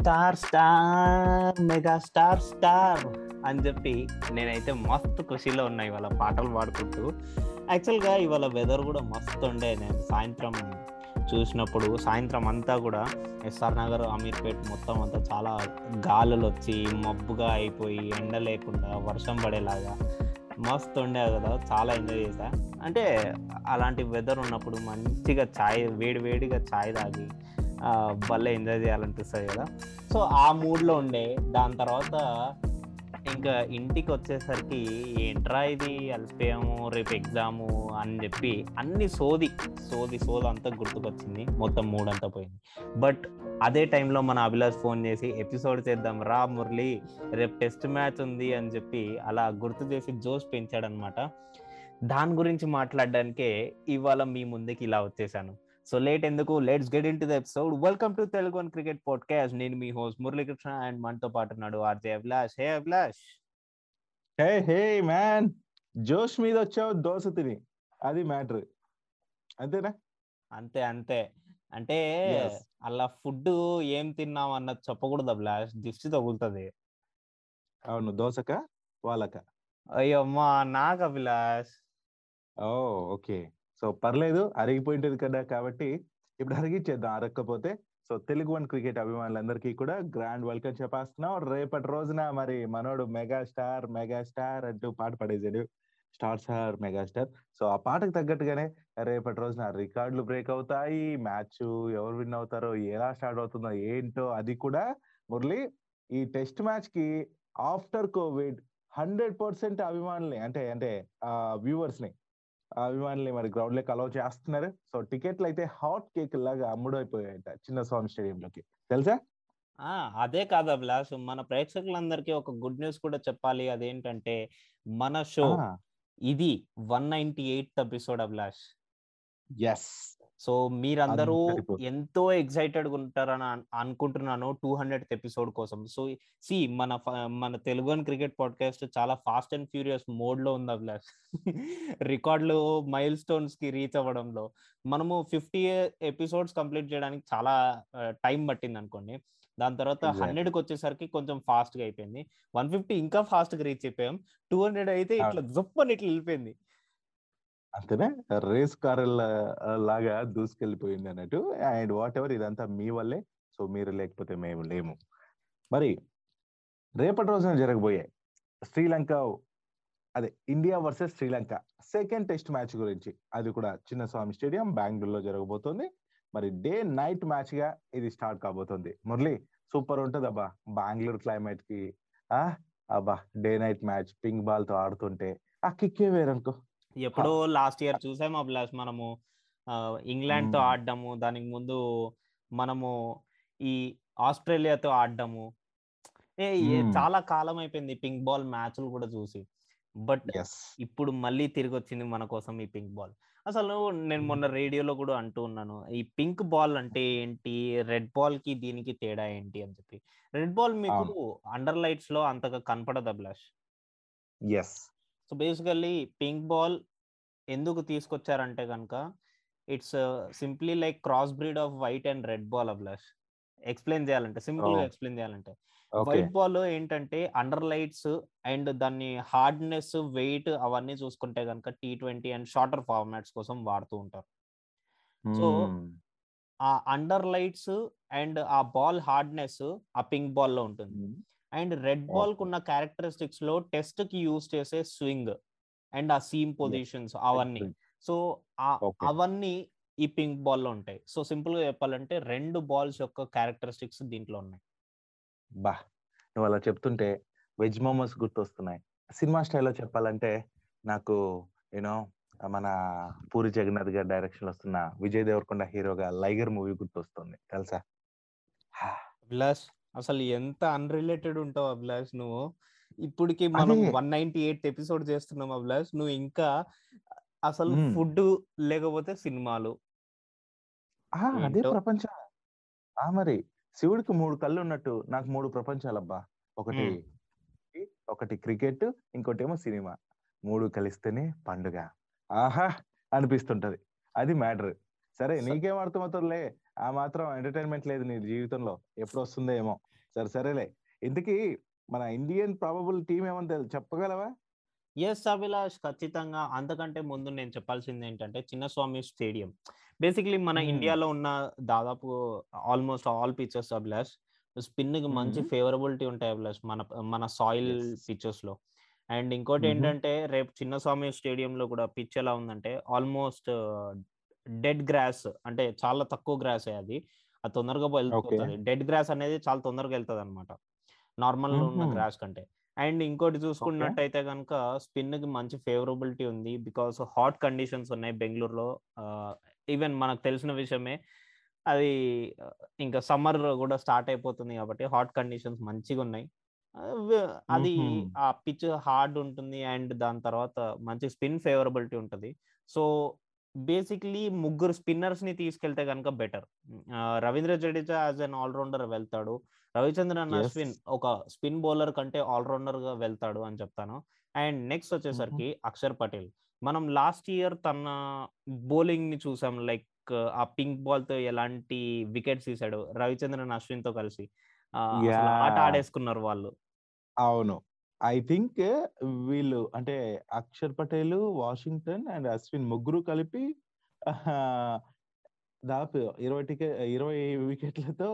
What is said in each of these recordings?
Star star mega star star అని చెప్పి నేనైతే మస్తు ఖుషీలో ఉన్నా ఇవాళ పాటలు పాడుకుంటూ. యాక్చువల్గా ఇవాళ వెదర్ కూడా మస్తు ఉండే. నేను సాయంత్రం చూసినప్పుడు సాయంత్రం అంతా కూడా ఎస్ఆర్ నగర్ అమీర్పేట్ మొత్తం అంతా చాలా గాలులు వచ్చి మబ్బుగా అయిపోయి ఎండ లేకుండా వర్షం పడేలాగా మస్తు ఉండే కదా. చాలా ఎంజాయ్ చేశా. అంటే అలాంటి వెదర్ ఉన్నప్పుడు మంచిగా చాయ్ వేడి వేడిగా చాయ్ తాగి భలే ఎంజాయ్ చేయాలనిపిస్తుంది కదా. సో ఆ మూడ్లో ఉండే దాని తర్వాత ఇంకా ఇంటికి వచ్చేసరికి ఏంట్రా ఇది? అలసిపోయాము రేపు ఎగ్జాము అని చెప్పి అన్ని సోది సోది సోది అంతా గుర్తుకొచ్చింది. మొత్తం మూడంతా అంతా పోయింది. బట్ అదే టైంలో మన అభిలాష్ ఫోన్ చేసి ఎపిసోడ్ చేద్దాం రా మురళి రేపు టెస్ట్ మ్యాచ్ ఉంది అని చెప్పి అలా గుర్తు చేసి జోష్ పెంచాడనమాట. దాని గురించి మాట్లాడడానికే ఇవాళ మీ ముందుకి ఇలా వచ్చేసాను. సో లేట్ ఎందుకు? Let's get into the episode welcome to Telugu one cricket podcast నేను మీ హోస్ట్ మురళీకృష్ణ అండ్ మనతో పాటు ఉన్నాడు RJ Abhilash hey Abhilash hey hey man జోష్ మీద వచ్చావు దోశ తిని. అది మ్యాటర్ అంతేనా? అంతే అంతే. అంటే. అలా ఫుడ్ ఏం తిన్నాం అన్నది చెప్పకూడదు అభిలాష్. దిష్టి తగులుతుంది. అవును దోశక వాళ్ళక? అయ్యో అమ్మా నాకు అభిలాష్? ఓ ఓకే. సో పర్లేదు అరిగిపోయింటది కదా కాబట్టి ఇప్పుడు అరిగిచ్చేద్దాం. అరగకపోతే సో తెలుగు వన్ క్రికెట్ అభిమానులందరికీ కూడా గ్రాండ్ వెల్కమ్ చెప్పేస్తున్నాం. రేపటి రోజున మరి మనోడు మెగా స్టార్ మెగా స్టార్ అంటూ పాట పడేసాడు star star mega star so ఆ పాటకు తగ్గట్టుగానే రేపటి రోజున రికార్డులు బ్రేక్ అవుతాయి. మ్యాచ్ ఎవరు విన్ అవుతారో ఎలా స్టార్ట్ అవుతుందో ఏంటో అది కూడా మురళి ఈ టెస్ట్ మ్యాచ్కి ఆఫ్టర్ కోవిడ్ హండ్రెడ్ పర్సెంట్ అభిమానుల్ని అంటే అంటే వ్యూవర్స్ని ఆ అభిమానుల్ని మరి గ్రౌండ్లోకి అలౌ చేస్తున్నారు. సో టికెట్లు అయితే హాట్ కేక్ లాగా అమ్ముడైపోయాయట చిన్న స్వామి స్టేడియం లోకి తెలుసా? ఆ అదే కాదు అభిలాష్. మన ప్రేక్షకులందరికీ ఒక గుడ్ న్యూస్ కూడా చెప్పాలి. అదేంటంటే మన షో ఇది one ninety eighth episode Abhilash. Yes so మీరందరూ. ఎంతో ఎక్సైటెడ్ ఉంటారని అన్- అనుకుంటున్నాను టూ హండ్రెడ్ ఎపిసోడ్ కోసం. సో సి మన మన తెలుగు క్రికెట్ పాడ్కాస్ట్ చాలా ఫాస్ట్ అండ్ ఫ్యూరియస్ మోడ్లో ఉంది అభిలాష్ రికార్డులు మైల్ స్టోన్స్కి రీచ్ అవ్వడంలో. మనము ఫిఫ్టీ ఎపిసోడ్స్ కంప్లీట్ చేయడానికి చాలా టైం పట్టింది అనుకోండి దాని తర్వాత Exactly. హండ్రెడ్కి వచ్చేసరికి కొంచెం ఫాస్ట్గా అయిపోయింది. వన్ ఫిఫ్టీ ఇంకా ఫాస్ట్గా రీచ్ అయిపోయాం. టూ హండ్రెడ్ అయితే ఇట్లా జప్పని ఇట్లా వెళ్ళిపోయింది. అంతేనే? రేస్ కార్ లాగా దూసుకెళ్ళిపోయింది అన్నట్టు. అండ్ వాట్ ఎవర్ ఇదంతా మీ వల్లే. సో మీరు లేకపోతే మేము లేము. మరి రేపటి రోజున జరగబోయే శ్రీలంక అదే India versus Sri Lanka second test match గురించి. అది కూడా చిన్న స్వామి స్టేడియం బెంగళూరులో జరగబోతోంది. మరి డే నైట్ మ్యాచ్గా ఇది స్టార్ట్ కాబోతుంది. మురళి సూపర్ ఉంటుంది అబ్బా. బెంగళూరు క్లైమేట్కి ఆ అబ్బా. డే నైట్ మ్యాచ్ పింక్ బాల్తో ఆడుతుంటే. ఆ కిక్కే వేరనుకో. ఎప్పుడో లాస్ట్ ఇయర్ చూసాము అభిలాష్ మనము ఇంగ్లాండ్తో మ్మ్. ఆడడము దానికి ముందు మనము ఈ ఆస్ట్రేలియాతో ఆడడము. ఏ. చాలా కాలం అయిపోయింది పింక్ బాల్ మ్యాచ్లు కూడా చూసి. బట్ ఇప్పుడు మళ్ళీ తిరిగి వచ్చింది మన కోసం ఈ పింక్ బాల్. అసలు నేను మొన్న రేడియోలో కూడా అంటూ ఉన్నాను ఈ పింక్ బాల్ అంటే ఏంటి? రెడ్ బాల్కి దీనికి తేడా ఏంటి అని చెప్పి. రెడ్ బాల్ మీకు అండర్ లైట్స్లో అంతగా కనపడదు Abhilash yes so basically pink ball ఎందుకు తీసుకొచ్చారంటే కనుక it's simply like cross breed of white and red ball Abhilash explain చేయాలంటే సింపుల్గా. ఎక్స్ప్లెయిన్ చేయాలంటే. వైట్ బాల్ ఏంటంటే అండర్ లైట్స్ అండ్ దాన్ని హార్డ్నెస్ వెయిట్ అవన్నీ చూసుకుంటే కనుక T twenty and shorter formats కోసం వాడుతూ ఉంటారు. So, ఆ అండర్ లైట్స్ అండ్ ఆ బాల్ హార్డ్నెస్ ఆ పింక్ బాల్లో ఉంటుంది అండ్ రెడ్ బాల్కు ఉన్న క్యారెక్టరిస్టిక్స్లో టెస్ట్కి యూస్ చేసే స్వింగ్ అండ్ ఆ సీమ్ పొజిషన్స్ అవన్నీ. సో. అవన్నీ ఈ పింక్ బాల్లో ఉంటాయి. సో సింపుల్గా చెప్పాలంటే రెండు బాల్స్ యొక్క క్యారెక్టరిస్టిక్స్ దీంట్లో ఉన్నాయి. బా! నువ్వు అలా చెప్తుంటే వెజ్ మోమోస్ గుర్తొస్తున్నాయి. సినిమా స్టైల్లో చెప్పాలంటే నాకు యూనో మన పూరి జగన్నాథ్ గారి డైరెక్షన్ వస్తున్న విజయ్ దేవరకొండ హీరోగా లైగర్ మూవీ గుర్తొస్తుంది. తెలుసా? అసలు ఎంత అన్రిలేటెడ్ ఉంటావు అభిలాష్ నువ్వు? ఇప్పటికి మనం. వన్ నైన్టీ ఎయిట్ ఎపిసోడ్ చేస్తున్నాం అభిలాష్. నువ్వు ఇంకా అసలు. ఫుడ్ లేకపోతే సినిమాలు. ఆ, అదే. ప్రపంచం. ఆ మరి శివుడికి మూడు కళ్ళు ఉన్నట్టు నాకు మూడు ప్రపంచాలబ్బా. ఒకటి ఒకటి క్రికెట్ ఇంకోటి ఏమో సినిమా. మూడు కలిస్తేనే పండుగ. ఆహా! అనిపిస్తుంటది. అది మ్యాటర్. సరే నీకేం అర్థమవుతుందిలే? ఆ మాత్రం ఎంటర్టైన్మెంట్ లేదు నీ జీవితంలో ఎప్పుడు వస్తుందో ఏమో సరే సరేలే ఇంతకీ మన ఇండియన్ ప్రాబబుల్ టీం ఏమో తెలు- చెప్పగలవా ఎస్ అభిలాష్ ఖచ్చితంగా అంతకంటే ముందు నేను చెప్పాల్సింది ఏంటంటే చిన్నస్వామి స్టేడియం బేసిక్లీ మన Hmm. ఇండియాలో ఉన్న దాదాపు ఆల్మోస్ట్ ఆల్ పిక్చర్స్ అభిలాష్ స్పిన్కి మంచి. ఫేవరబిలిటీ ఉంటాయి అభిలాష్ మన మన సాయిల్. పిక్చర్స్లో అండ్ ఇంకోటి Mhm. ఏంటంటే రేపు చిన్నస్వామి స్టేడియం లో కూడా పిచ్ ఎలా ఉందంటే ఆల్మోస్ట్ డెడ్ గ్రాస్ అంటే చాలా తక్కువ గ్రాస్ అది. అది తొందరగా వెళ్ళిపోతుంది. డెడ్ గ్రాస్ అనేది చాలా తొందరగా వెళ్తుంది అనమాట నార్మల్ ఉన్న. గ్రాస్ కంటే. అండ్ ఇంకోటి చూసుకున్నట్టయితే కనుక స్పిన్కి మంచి ఫేవరబిలిటీ ఉంది. బికాస్ హాట్ కండిషన్స్ ఉన్నాయి బెంగళూరులో. ఈవెన్ మనకు తెలిసిన విషయమే అది ఇంకా సమ్మర్ కూడా స్టార్ట్ అయిపోతుంది కాబట్టి హాట్ కండిషన్స్ మంచిగా ఉన్నాయి. అది. ఆ పిచ్ హార్డ్ ఉంటుంది అండ్ దాని తర్వాత మంచి స్పిన్ ఫేవరబిలిటీ ఉంటుంది. సో బేసిక్లీ ముగ్గురు స్పిన్నర్స్ని తీసుకెళ్తే కనుక better. Ravindra Jadeja as an allrounder వెళ్తాడు. రవిచంద్రన్. అశ్విన్ ఒక స్పిన్ బౌలర్ కంటే ఆల్రౌండర్గా వెళ్తాడు అని చెప్తాను. అండ్ నెక్స్ట్ వచ్చేసరికి అక్షర్ పటేల్. మనం లాస్ట్ ఇయర్ తన బౌలింగ్ని చూసాం. లైక్ ఆ పింక్ బాల్తో ఎలాంటి వికెట్స్ తీసాడు రవిచంద్రన్ అశ్విన్తో కలిసి ఆట. ఆడేసుకున్నారు వాళ్ళు. అవును. ఐ థింక్ వీళ్ళు అంటే అక్షర్ పటేల్ వాషింగ్టన్ అండ్ అశ్విన్ ముగ్గురు కలిపి ఆహా, దాదాపు ఇరవై టికెట్ ఇరవై వికెట్లతో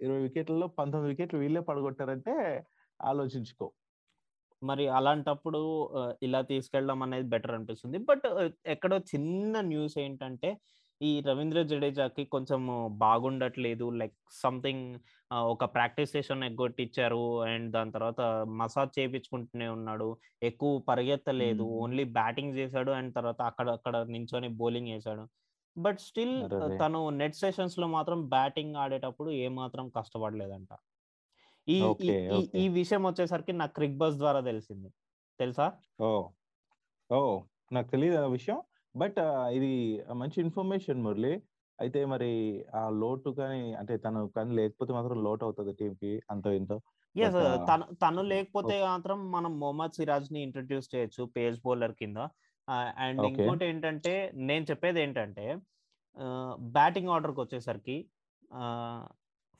ఇరవై వికెట్లలో పంతొమ్మిది వికెట్లు వీళ్ళే పడగొట్టారంటే ఆలోచించుకో. మరి అలాంటప్పుడు ఇలా తీసుకెళ్ళడం అనేది బెటర్ అనిపిస్తుంది. బట్ ఎక్కడో చిన్న న్యూస్ ఏంటంటే ఈ రవీంద్ర జడేజాకి కొంచెం బాగుండట్లేదు. లైక్ సంథింగ్ ఒక ప్రాక్టీస్ సెషన్ ఎగ్గొట్టిచ్చారు. అండ్ దాని తర్వాత మసాజ్ చేయించుకుంటూనే ఉన్నాడు. ఎక్కువ పరిగెత్తలేదు. ఓన్లీ బ్యాటింగ్ చేశాడు. అండ్ తర్వాత అక్కడ అక్కడ నించొని బౌలింగ్ వేశాడు బట్ స్టిల్. తను నెట్ సెషన్స్లో మాత్రం బ్యాటింగ్ ఆడేటప్పుడు ఏ మాత్రం కష్టపడలేదంట. ఈ. ఈ విషయం వచ్చేసరికి నాకు క్రిక్ బస్ ద్వారా తెలిసింది. తెలుసా? ఓ ఓ నాకు తెలియదు ఆ విషయం? బట్ ఇది మంచి ఇన్ఫర్మేషన్ మురళి. అయితే మరి ఆ లోటు కానీ అంటే తను కానీ లేకపోతే మాత్రం లోటు అవుతుంది టీం కి అంతో ఇంతో. ఎస్ తను తను లేకపోతే మాత్రం మనం మొహమ్మద్ సిరాజ్ని ఇంట్రడ్యూస్ చేయొచ్చు పేస్ బౌలర్ కింద. అండ్. ఇంకోటి ఏంటంటే నేను చెప్పేది ఏంటంటే బ్యాటింగ్ ఆర్డర్కి వచ్చేసరికి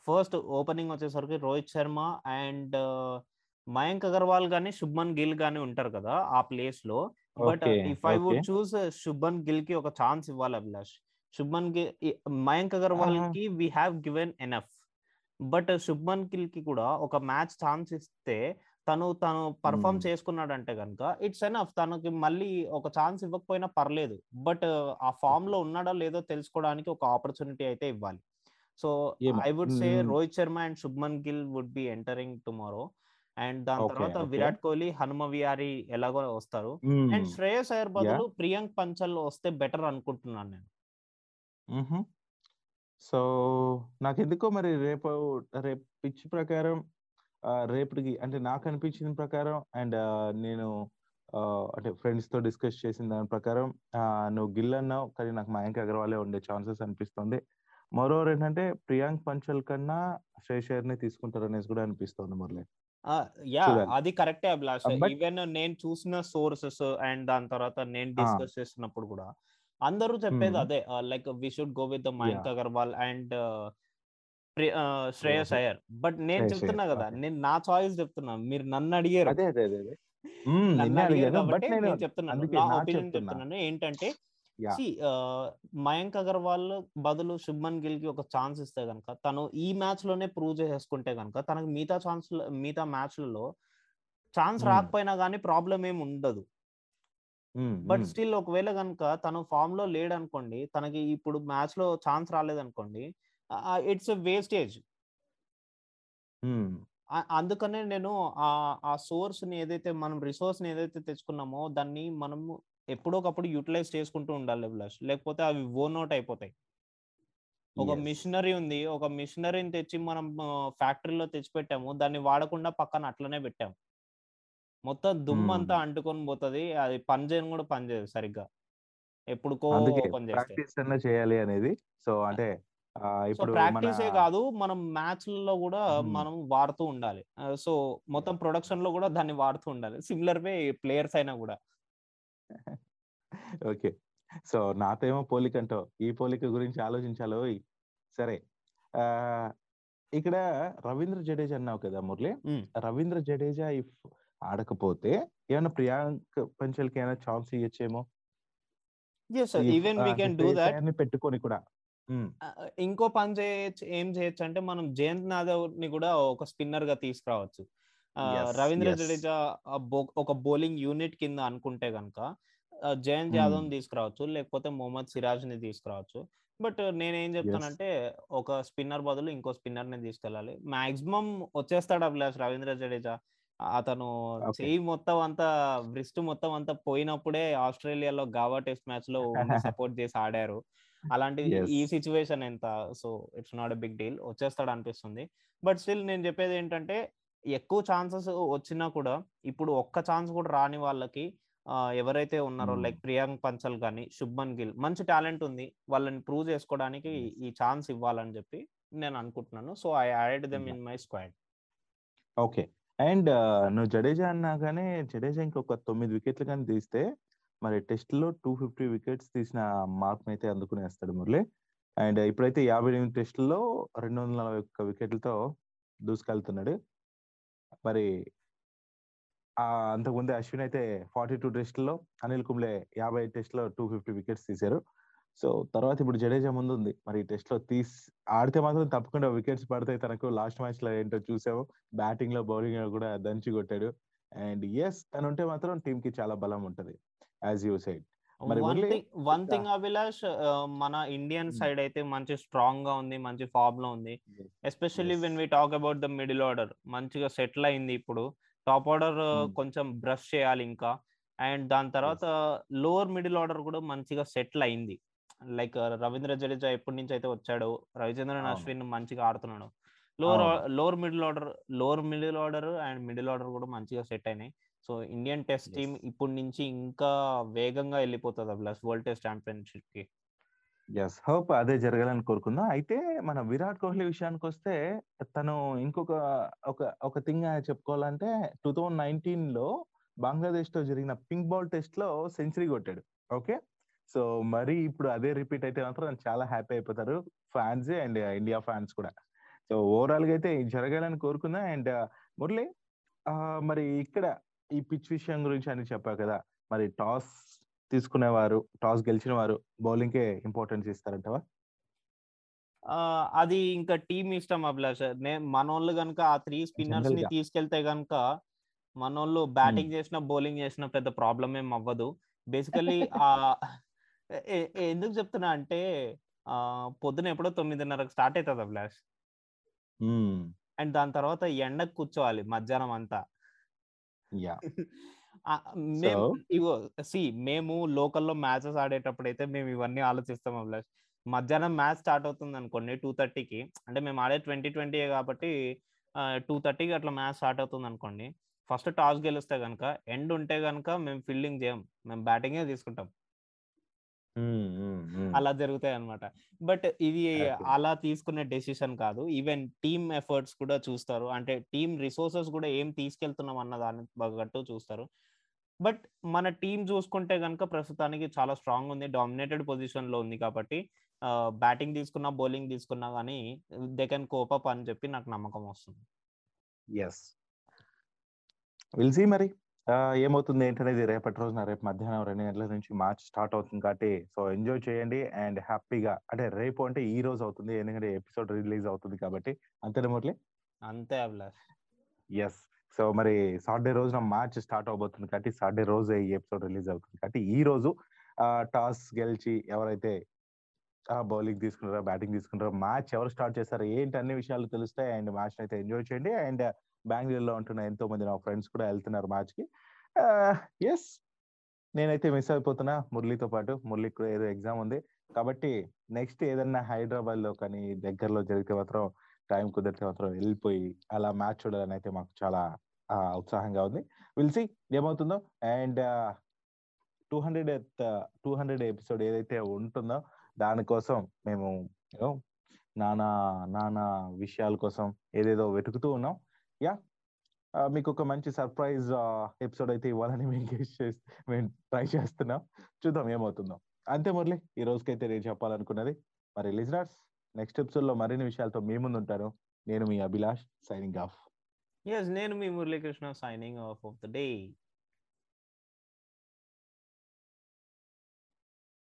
ఫస్ట్ ఓపెనింగ్ వచ్చేసరికి రోహిత్ శర్మ అండ్ మయాంక్ అగర్వాల్ గానీ శుభ్మన్ గిల్ గానీ ఉంటారు కదా ఆ ప్లేస్లో but if I would. Choose Shubman గిల్కి ఒక ఛాన్స్ ఇవ్వాలి అభిలాష్ శుభన్ గిల్ మయాంక్ అగర్వాల్. కి we have given enough but Shubman గిల్కి కూడా ఒక మ్యాచ్ ఛాన్స్ ఇస్తే తను తను పర్ఫామ్. చేసుకున్నాడంటే కనుక ఇట్స్ ఎనఫ్ తనకి మళ్ళీ ఒక ఛాన్స్ ఇవ్వకపోయినా పర్లేదు బట్ ఆ ఫామ్లో ఉన్నాడో లేదో తెలుసుకోవడానికి ఒక ఆపర్చునిటీ అయితే ఇవ్వాలి so. I would say. Rohit Sharma and Shubman Gill would be entering tomorrow and దాని తర్వాత. విరాట్ కోహ్లీ హనుమ విహారీ ఎలాగో వస్తారు. అండ్ శ్రేయస్ అయ్యర్ బదులు ప్రియాంక్ పంచల్ వస్తే బెటర్ అనుకుంటున్నాను నేను. సో నాకు ఎందుకో మరి రేపు రేపు పిచ్ ప్రకారం రేపటికి అంటే నాకు అనిపించిన ప్రకారం అండ్ నేను అంటే ఫ్రెండ్స్తో డిస్కస్ చేసిన దాని ప్రకారం నువ్వు గిల్ అన్నావు కానీ నాకు మయాంక్ అగర్వాలే ఉండే ఛాన్సెస్ అనిపిస్తుంది మరోవర్ ఏంటంటే ప్రియాంక్ పంచల్ కన్నా శ్రేష్ అయ్యర్ని తీసుకుంటారు అనేసి కూడా అనిపిస్తుంది మురళి యా. అది కరెక్టే అభిలాష్ ఈవెన్ నేను చూసిన సోర్సెస్ అండ్ దాని తర్వాత నేను. డిస్కస్ చేస్తున్నప్పుడు కూడా అందరూ చెప్పేది. అదే like we should go with Mayank Agarwal and Shreyas. Iyer but నేను చెప్తున్నా కదా. నేను నా చాయిస్ చెప్తున్నా మీరు నన్ను అడిగారు అదే అదే అదే అదే మ్మ్, నన్ను నిన్నే అడిగారు అడిగాను బట్ కాబట్టి నేను నేను చెప్తున్నాను నా ఒపీనియన్ చెప్తున్నా. చెప్తున్నాను ఏంటంటే మయాంక్ అగర్వాల్ బదులు శుభ్మన్ గిల్కి ఒక ఛాన్స్ ఇస్తే గనక తను ఈ మ్యాచ్లోనే ప్రూవ్ చేసేసుకుంటే గనక తనకి మిగతా ఛాన్స్ మిగతా మ్యాచ్లలో ఛాన్స్ Hmm. రాకపోయినా కానీ ప్రాబ్లం ఏమి ఉండదు బట్. స్టిల్ ఒకవేళ కనుక తను ఫామ్లో లేడనుకోండి తనకి ఇప్పుడు మ్యాచ్లో ఛాన్స్ రాలేదనుకోండి ఇట్స్ వేస్టేజ్ మ్మ్. అందుకనే నేను ఆ ఆ సోర్స్ని ఏదైతే మనం రిసోర్స్ని ఏదైతే తెచ్చుకున్నామో దాన్ని మనము ఎప్పుడోకప్పుడు యూటిలైజ్ చేసుకుంటూ ఉండాలి అభిలాష్ లేకపోతే అవి ఓన్ అవుట్ అయిపోతాయి. ఒక. మిషనరీ ఉంది. ఒక మిషనరీని తెచ్చి మనం ఫ్యాక్టరీలో తెచ్చిపెట్టాము. దాన్ని వాడకుండా పక్కన అట్లనే పెట్టాము. మొత్తం దుమ్ము అంతా Hmm. అంటుకొని పోతుంది. అది పని చేయను కూడా పని చేయదు సరిగ్గా. ఎప్పుడుకో ప్రాక్టీస్ చేయాలి అనేది. సో అంటే ఇప్పుడు ప్రాక్టీసే కాదు. మనం మ్యాచ్లలో కూడా Hmm. మనం వాడుతూ ఉండాలి. సో మొత్తం ప్రొడక్షన్లో కూడా దాన్ని వాడుతూ ఉండాలి. సిమిలర్ వే ప్లేయర్స్ అయినా కూడా. ఓకే. సో నాతో ఏమో పోలిక అంటావు. ఈ పోలిక గురించి ఆలోచించాలి సరే. ఆ ఇక్కడ రవీంద్ర జడేజా అన్నావు కదా మురళి. రవీంద్ర జడేజా ఇఫ్ ఆడకపోతే ఏమైనా ప్రియాంక్ పంచల్కి ఏమైనా chance ఇవ్వచ్చేమో even we can do that పెట్టుకొని కూడా. ఇంకో పని చేయొచ్చు ఏం చేయొచ్చు అంటే మనం జయంత్ నాదవ్ని కూడా ఒక స్పిన్నర్గా తీసుకురావచ్చు. రవీంద్ర. జడేజా ఒక బౌలింగ్ యూనిట్ కింద అనుకుంటే గనక జయంత్. యాదవ్ని తీసుకురావచ్చు లేకపోతే మొహమ్మద్ సిరాజ్ని తీసుకురావచ్చు బట్ నేనేం చెప్తానంటే ఒక స్పిన్నర్ బదులు ఇంకో స్పిన్నర్ని తీసుకెళ్ళాలి మాక్సిమం వచ్చేస్తాడు అభిలాష్ రవీంద్ర జడేజా అతను. చెయ్యి మొత్తం అంతా బ్రిస్ట్ మొత్తం అంతా పోయినప్పుడే ఆస్ట్రేలియాలో గావా టెస్ట్ మ్యాచ్లో సపోర్ట్ చేసి ఆడారు అలాంటి. ఈ సిచ్యువేషన్ ఎంత so it's not a big deal వచ్చేస్తాడు అనిపిస్తుంది బట్ స్టిల్ నేను చెప్పేది ఏంటంటే ఎక్కువ ఛాన్సెస్ వచ్చినా కూడా ఇప్పుడు ఒక్క ఛాన్స్ కూడా రాని వాళ్ళకి ఎవరైతే ఉన్నారో. లైక్ ప్రియాంక్ పంచల్ కానీ శుభ్మన్ గిల్ మంచి టాలెంట్ ఉంది వాళ్ళని ప్రూవ్ చేసుకోవడానికి. ఈ ఛాన్స్ ఇవ్వాలని చెప్పి నేను అనుకుంటున్నాను so I add them. In my squad okay and నువ్వు జడేజా అన్నాగానే జడేజా ఇంకొక తొమ్మిది వికెట్లు కానీ తీస్తే మరి టెస్ట్లో టూ ఫిఫ్టీ వికెట్స్ తీసిన మార్క్ అయితే అందుకునేస్తాడు మురళి అండ్ ఇప్పుడైతే యాభై ఎనిమిది టెస్టుల్లో రెండు వందల నలభై ఒక్క వికెట్లతో దూసుకెళ్తున్నాడు మరి అంతకుముందే అశ్విన్ అయితే ఫార్టీ టూ టెస్టుల్లో అనిల్ కుంబ్లే యాభై టెస్ట్లో టూ ఫిఫ్టీ వికెట్స్ తీశారు. సో తర్వాత ఇప్పుడు జడేజా ముందు ఉంది మరి టెస్ట్లో తీసి ఆడితే మాత్రం తప్పకుండా వికెట్స్ పడతాయి. తనకు లాస్ట్ మ్యాచ్లో ఏంటో చూసాము. బ్యాటింగ్లో బౌలింగ్లో కూడా దంచి కొట్టాడు. అండ్ ఎస్ తను ఉంటే మాత్రం టీమ్కి చాలా బలం ఉంటది. As you side one thing Abhilash మన ఇండియన్. సైడ్ అయితే మంచి స్ట్రాంగ్గా ఉంది మంచి ఫామ్లో ఉంది especially. When we talk about the middle order మంచిగా సెటిల్ అయింది ఇప్పుడు టాప్ ఆర్డర్. కొంచెం బ్రష్ చేయాలి ఇంకా అండ్ దాని తర్వాత లోవర్ మిడిల్ ఆర్డర్ కూడా మంచిగా సెటిల్ అయింది లైక్ రవీంద్ర జడేజా ఎప్పటి నుంచి అయితే వచ్చాడు రవిచంద్రన్. అశ్విన్ మంచిగా ఆడుతున్నాడు lower. Lower middle order lower middle order and middle order కూడా మంచిగా సెట్ అయినాయి సో ఇండియన్ టెస్ట్. టీమ్ ఇప్పటి నుంచి ఇంకా వేగంగా వెళ్ళిపోతుంది ప్లస్ వరల్డ్ టెస్ట్ ఛాంపియన్షిప్కి ఎస్ హోప్ అదే జరగాలని కోరుకుందాం. అయితే మన విరాట్ కోహ్లీ విషయానికి వస్తే తను ఇంకొక ఒక ఒక థింగ్ చెప్పుకోవాలంటే టూ థౌజండ్ నైన్టీన్లో బంగ్లాదేశ్తో జరిగిన పింక్ బాల్ టెస్ట్లో సెంచరీ కొట్టాడు. ఓకే? సో మరి ఇప్పుడు అదే రిపీట్ అయితే మాత్రం చాలా హ్యాపీ అయిపోతారు. ఫ్యాన్స్ అండ్ ఇండియా ఫ్యాన్స్ కూడా. సో ఓవరాల్గా అయితే జరగాలని కోరుకుందాం. అండ్ మురళి మరి ఇక్కడ ఈ పిచ్ విషయం గురించి అని చెప్పా కదా మరి టాస్ తీసుకునేవారు టాస్ గెలిచిన వారు బౌలింగ్ కే ఇంపార్టెన్స్ ఇస్తారంటవా? ఆ, అది ఇంకా టీమ్ ఇష్టం అభిలాష్ నే మనోళ్ళు కనుక ఆ త్రీ స్పిన్నర్స్ని. తీసుకెళ్తే గనుక మనోళ్ళు బ్యాటింగ్ చేసిన బౌలింగ్ చేసిన పెద్ద ప్రాబ్లం ఏం అవ్వదు. బేసికలీ ఆ ఎందుకు చెప్తున్నా అంటే ఆ పొద్దున ఎప్పుడో తొమ్మిదిన్నరకు స్టార్ట్ అవుతుంది అభిలాష్. అండ్ దాని తర్వాత ఎండకు కూర్చోవాలి మధ్యాహ్నం అంతా. యా మేము ఇగో సి మేము లోకల్లో మ్యాచెస్ ఆడేటప్పుడు అయితే మేము ఇవన్నీ ఆలోచిస్తాం అభిలాష్. మధ్యాహ్నం మ్యాచ్ స్టార్ట్ అవుతుంది అనుకోండి టూ థర్టీకి అంటే మేము ఆడే ట్వంటీ ట్వంటీ కాబట్టి టూ థర్టీకి అట్లా మ్యాచ్ స్టార్ట్ అవుతుంది అనుకోండి ఫస్ట్ టాస్ గెలిస్తే కనుక ఎండ్ ఉంటే కనుక మేము ఫీల్డింగ్ చేయం. మేము బ్యాటింగే తీసుకుంటాం. అలా జరుగుతాయి అనమాట బట్ ఇది. అలా తీసుకునే డెసిషన్ కాదు. ఈవెన్ టీమ్ ఎఫర్ట్స్ కూడా చూస్తారు. అంటే టీమ్ రిసోర్సెస్ కూడా ఏం తీసుకెళ్తున్నాం అన్న దాని తగ్గట్టు చూస్తారు. బట్ మన టీం చూసుకుంటే కనుక ప్రస్తుతానికి చాలా స్ట్రాంగ్ ఉంది. డామినేటెడ్ పొజిషన్లో ఉంది కాబట్టి బ్యాటింగ్ తీసుకున్నా బౌలింగ్ తీసుకున్నా కానీ దే కెన్ కోపప్ అని చెప్పి నాకు నమ్మకం వస్తుంది. ఎస్ విల్సీ మరి. ఆ, ఏమవుతుంది ఏంటనేది రేపటి రోజున రేపు మధ్యాహ్నం రెండు గంటల నుంచి మార్చ్ స్టార్ట్ అవుతుంది కాబట్టి సో ఎంజాయ్ చేయండి అండ్ హ్యాపీగా. అంటే రేపు అంటే ఈ రోజు అవుతుంది ఎందుకంటే ఎపిసోడ్ రిలీజ్ అవుతుంది కాబట్టి. అంతేనా మురళి? అంతే అభిలాష్. ఎస్ సో మరి సాటర్డే రోజున మార్చ్ స్టార్ట్ అవబోతుంది కాబట్టి సాటర్డే రోజు ఈ ఎపిసోడ్ రిలీజ్ అవుతుంది కాబట్టి ఈ రోజు టాస్ గెలిచి ఎవరైతే బౌలింగ్ తీసుకుంటారా బ్యాటింగ్ తీసుకుంటారా మ్యాచ్ ఎవరు స్టార్ట్ చేస్తారు ఏంటి అన్ని విషయాలు తెలుస్తాయి. అండ్ మ్యాచ్ అయితే ఎంజాయ్ చేయండి. అండ్ బెంగళూరులో ఉంటున్న ఎంతో మంది నా ఫ్రెండ్స్ కూడా వెళ్తున్నారు మ్యాచ్కి ఎస్ నేనైతే మిస్ అయిపోతున్నా మురళితో పాటు. మురళికి కూడా ఏదో ఎగ్జామ్ ఉంది. కాబట్టి నెక్స్ట్ ఏదన్నా హైదరాబాద్లో కానీ దగ్గరలో జరిగితే మాత్రం టైం కుదిరితే మాత్రం వెళ్ళిపోయి అలా మ్యాచ్ చూడాలని అయితే మాకు చాలా ఉత్సాహంగా ఉంది. విల్సి ఏమవుతుందో. And two hundred two hundred episode ఏదైతే ఉంటుందో దానికోసం మేము you నానా నానా విషయాల కోసం ఏదేదో వెతుకుతూ ఉన్నాం. యా మీకు ఒక మంచి సర్ప్రైజ్ ఎపిసోడ్ అయితే ఇవ్వాలని మేము guess మేము ట్రై చేస్తున్నాం. చూద్దాం ఏమవుతుందో. అంతే మురళి ఈ రోజుకైతే నేను చెప్పాలనుకున్నది. మరి లిజనర్స్ నెక్స్ట్ ఎపిసోడ్లో మరిన్ని విషయాలతో మీ ముందు ఉంటాను. నేను మీ అభిలాష్ సైనింగ్ ఆఫ్ ఎస్ నేను మీ Muralikrishna signing off off the day